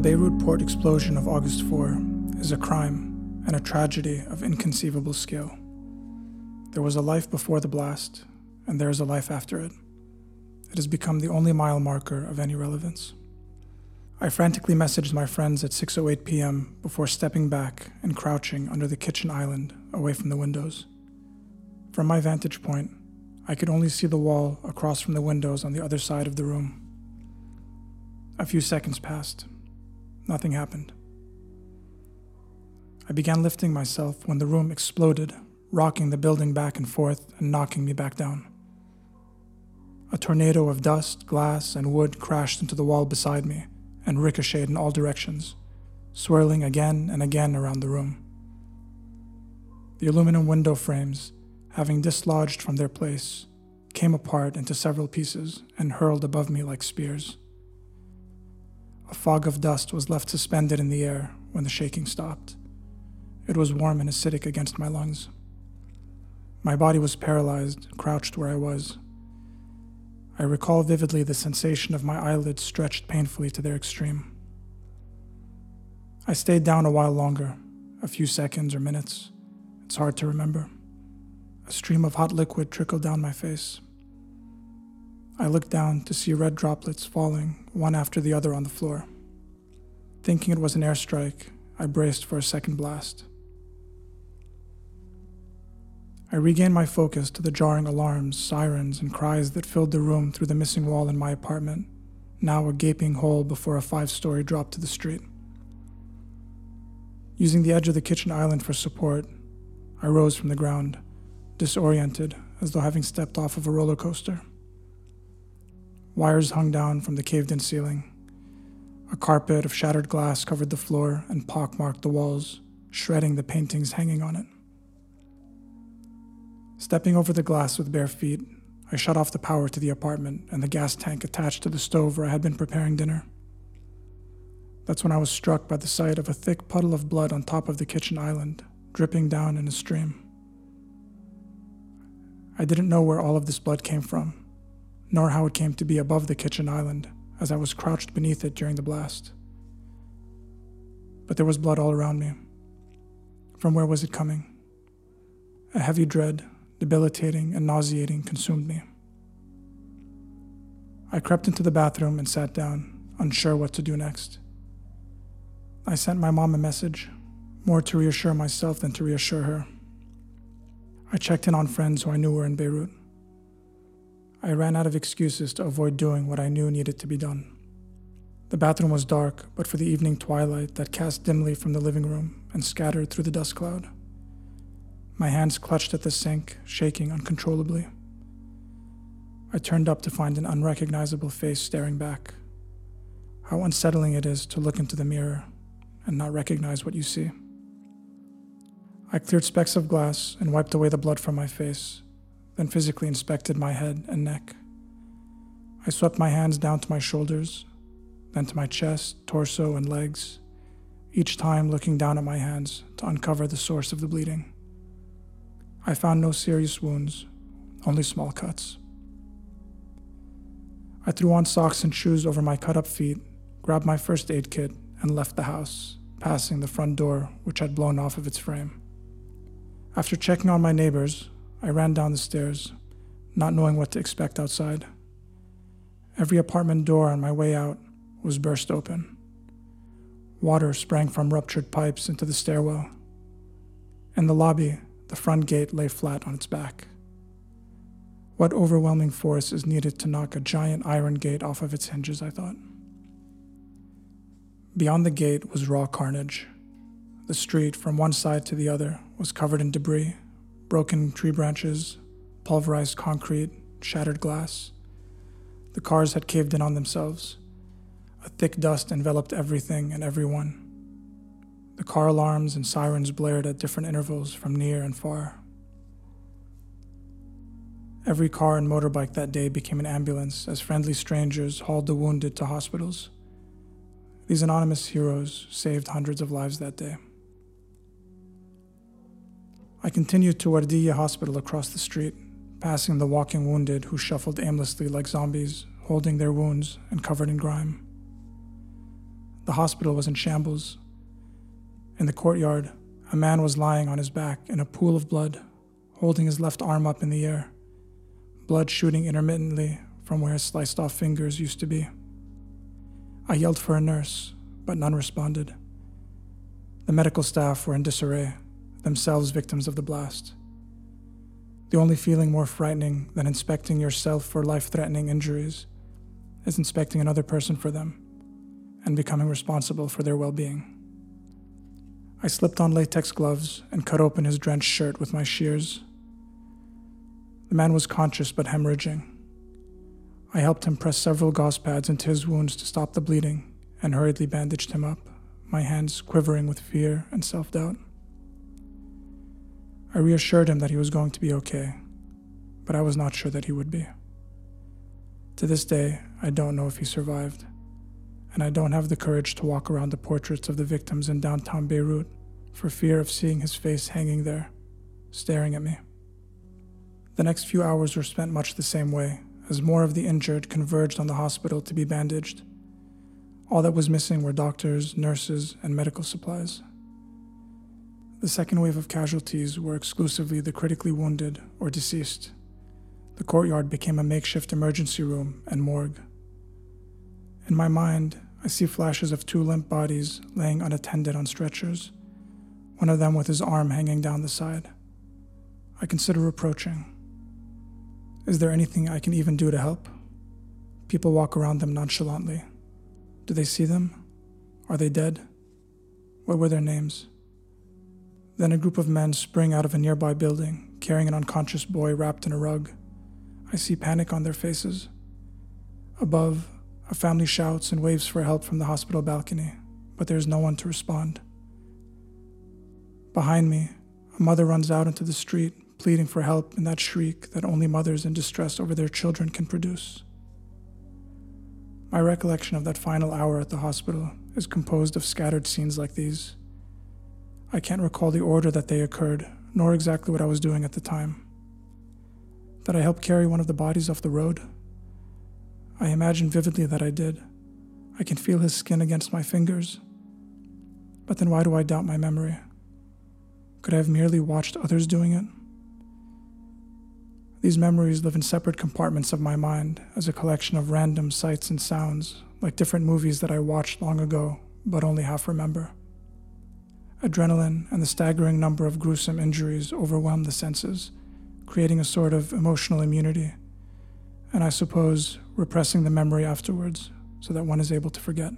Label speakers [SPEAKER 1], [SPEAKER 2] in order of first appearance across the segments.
[SPEAKER 1] The Beirut port explosion of August 4 is a crime and a tragedy of inconceivable scale. There was a life before the blast, and there is a life after it. It has become the only mile marker of any relevance. I frantically messaged my friends at 6:08 p.m. before stepping back and crouching under the kitchen island away from the windows. From my vantage point, I could only see the wall across from the windows on the other side of the room. A few seconds passed. Nothing happened. I began lifting myself when the room exploded, rocking the building back and forth and knocking me back down. A tornado of dust, glass, and wood crashed into the wall beside me and ricocheted in all directions, swirling again and again around the room. The aluminum window frames, having dislodged from their place, came apart into several pieces and hurled above me like spears. A fog of dust was left suspended in the air when the shaking stopped. It was warm and acidic against my lungs. My body was paralyzed, crouched where I was. I recall vividly the sensation of my eyelids stretched painfully to their extreme. I stayed down a while longer, a few seconds or minutes. It's hard to remember. A stream of hot liquid trickled down my face. I looked down to see red droplets falling one after the other on the floor. Thinking it was an airstrike, I braced for a second blast. I regained my focus to the jarring alarms, sirens, and cries that filled the room through the missing wall in my apartment, now a gaping hole before a five story drop to the street. Using the edge of the kitchen island for support, I rose from the ground, disoriented as though having stepped off of a roller coaster. Wires hung down from the caved in ceiling. A carpet of shattered glass covered the floor and pockmarked the walls, shredding the paintings hanging on it. Stepping over the glass with bare feet, I shut off the power to the apartment and the gas tank attached to the stove where I had been preparing dinner. That's when I was struck by the sight of a thick puddle of blood on top of the kitchen island, dripping down in a stream. I didn't know where all of this blood came from, nor how it came to be above the kitchen island as I was crouched beneath it during the blast. But there was blood all around me. From where was it coming? A heavy dread debilitating and nauseating, consumed me. I crept into the bathroom and sat down, unsure what to do next. I sent my mom a message, more to reassure myself than to reassure her. I checked in on friends who I knew were in Beirut. I ran out of excuses to avoid doing what I knew needed to be done. The bathroom was dark, but for the evening twilight that cast dimly from the living room and scattered through the dust cloud. My hands clutched at the sink, shaking uncontrollably. I turned up to find an unrecognizable face staring back. How unsettling it is to look into the mirror and not recognize what you see. I cleared specks of glass and wiped away the blood from my face, then physically inspected my head and neck. I swept my hands down to my shoulders, then to my chest, torso, and legs, each time looking down at my hands to uncover the source of the bleeding. I found no serious wounds, only small cuts. I threw on socks and shoes over my cut up feet, grabbed my first aid kit, and left the house, passing the front door, which had blown off of its frame. After checking on my neighbors, I ran down the stairs, not knowing what to expect outside. Every apartment door on my way out was burst open. Water sprang from ruptured pipes into the stairwell. In the lobby, the front gate lay flat on its back. What overwhelming force is needed to knock a giant iron gate off of its hinges, I thought. Beyond the gate was raw carnage. The street, from one side to the other, was covered in debris broken tree branches, pulverized concrete, shattered glass. The cars had caved in on themselves. A thick dust enveloped everything and everyone. The car alarms and sirens blared at different intervals from near and far. Every car and motorbike that day became an ambulance as friendly strangers hauled the wounded to hospitals. These anonymous heroes saved hundreds of lives that day. I continued to Wardiya Hospital across the street, passing the walking wounded who shuffled aimlessly like zombies, holding their wounds and covered in grime. The hospital was in shambles. In the courtyard, a man was lying on his back in a pool of blood, holding his left arm up in the air, blood shooting intermittently from where his sliced off fingers used to be. I yelled for a nurse, but none responded. The medical staff were in disarray, themselves victims of the blast. The only feeling more frightening than inspecting yourself for life threatening injuries is inspecting another person for them and becoming responsible for their well being. I slipped on latex gloves and cut open his drenched shirt with my shears. The man was conscious but hemorrhaging. I helped him press several gauze pads into his wounds to stop the bleeding and hurriedly bandaged him up, my hands quivering with fear and self doubt. I reassured him that he was going to be okay, but I was not sure that he would be. To this day, I don't know if he survived, and I don't have the courage to walk around the portraits of the victims in downtown Beirut for fear of seeing his face hanging there, staring at me. The next few hours were spent much the same way, as more of the injured converged on the hospital to be bandaged. All that was missing were doctors, nurses, and medical supplies. The second wave of casualties were exclusively the critically wounded or deceased. The courtyard became a makeshift emergency room and morgue. In my mind, I see flashes of two limp bodies laying unattended on stretchers, one of them with his arm hanging down the side. I consider approaching. Is there anything I can even do to help? People walk around them nonchalantly. Do they see them? Are they dead? What were their names? Then a group of men spring out of a nearby building, carrying an unconscious boy wrapped in a rug. I see panic on their faces. Above, a family shouts and waves for help from the hospital balcony, but there is no one to respond. Behind me, a mother runs out into the street, pleading for help in that shriek that only mothers in distress over their children can produce. My recollection of that final hour at the hospital is composed of scattered scenes like these. I can't recall the order that they occurred, nor exactly what I was doing at the time. That I helped carry one of the bodies off the road? I imagine vividly that I did. I can feel his skin against my fingers. But then why do I doubt my memory? Could I have merely watched others doing it? These memories live in separate compartments of my mind as a collection of random sights and sounds, like different movies that I watched long ago but only half remember. Adrenaline and the staggering number of gruesome injuries overwhelmed the senses, creating a sort of emotional immunity, and I suppose repressing the memory afterwards so that one is able to forget.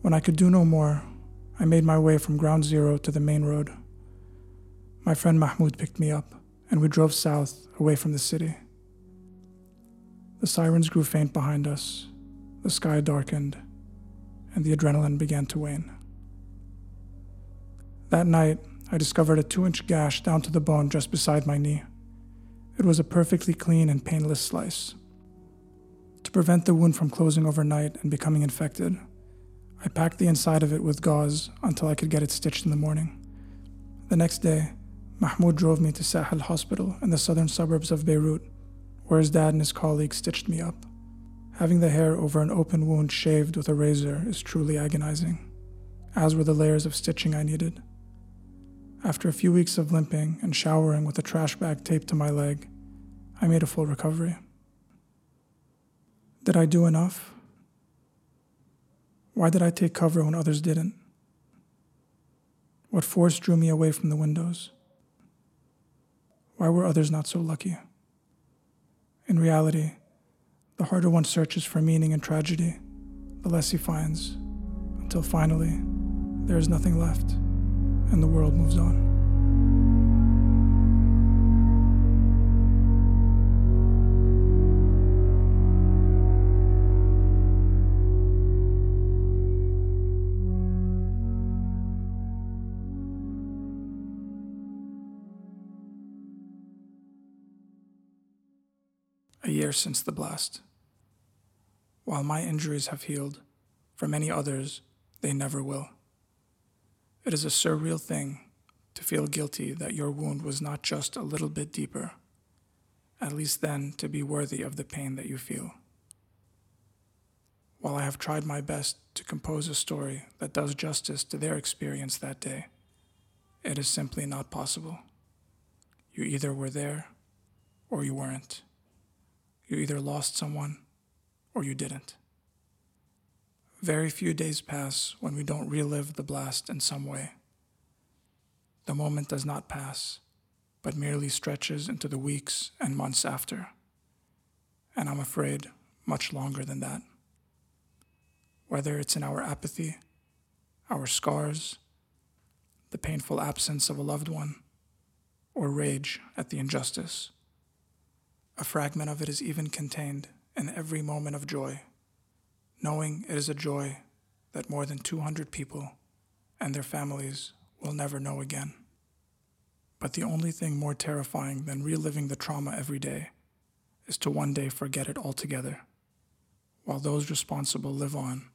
[SPEAKER 1] When I could do no more, I made my way from ground zero to the main road. My friend Mahmoud picked me up, and we drove south away from the city. The sirens grew faint behind us, the sky darkened, and the adrenaline began to wane. That night, I discovered a two inch gash down to the bone just beside my knee. It was a perfectly clean and painless slice. To prevent the wound from closing overnight and becoming infected, I packed the inside of it with gauze until I could get it stitched in the morning. The next day, Mahmoud drove me to Sahel Hospital in the southern suburbs of Beirut, where his dad and his colleagues stitched me up. Having the hair over an open wound shaved with a razor is truly agonizing, as were the layers of stitching I needed. After a few weeks of limping and showering with a trash bag taped to my leg, I made a full recovery. Did I do enough? Why did I take cover when others didn't? What force drew me away from the windows? Why were others not so lucky? In reality, the harder one searches for meaning in tragedy, the less he finds, until finally, there is nothing left and the world moves on. A year since the blast. While my injuries have healed, for many others, they never will. It is a surreal thing to feel guilty that your wound was not just a little bit deeper, at least then to be worthy of the pain that you feel. While I have tried my best to compose a story that does justice to their experience that day, it is simply not possible. You either were there or you weren't. You either lost someone or you didn't. Very few days pass when we don't relive the blast in some way. The moment does not pass, but merely stretches into the weeks and months after. And I'm afraid much longer than that. Whether it's in our apathy, our scars, the painful absence of a loved one, or rage at the injustice. A fragment of it is even contained in every moment of joy, knowing it is a joy that more than 200 people and their families will never know again. But the only thing more terrifying than reliving the trauma every day is to one day forget it altogether, while those responsible live on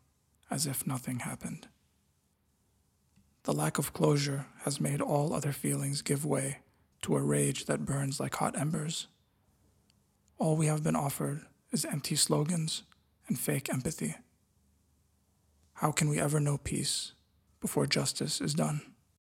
[SPEAKER 1] as if nothing happened. The lack of closure has made all other feelings give way to a rage that burns like hot embers. All we have been offered is empty slogans and fake empathy. How can we ever know peace before justice is done?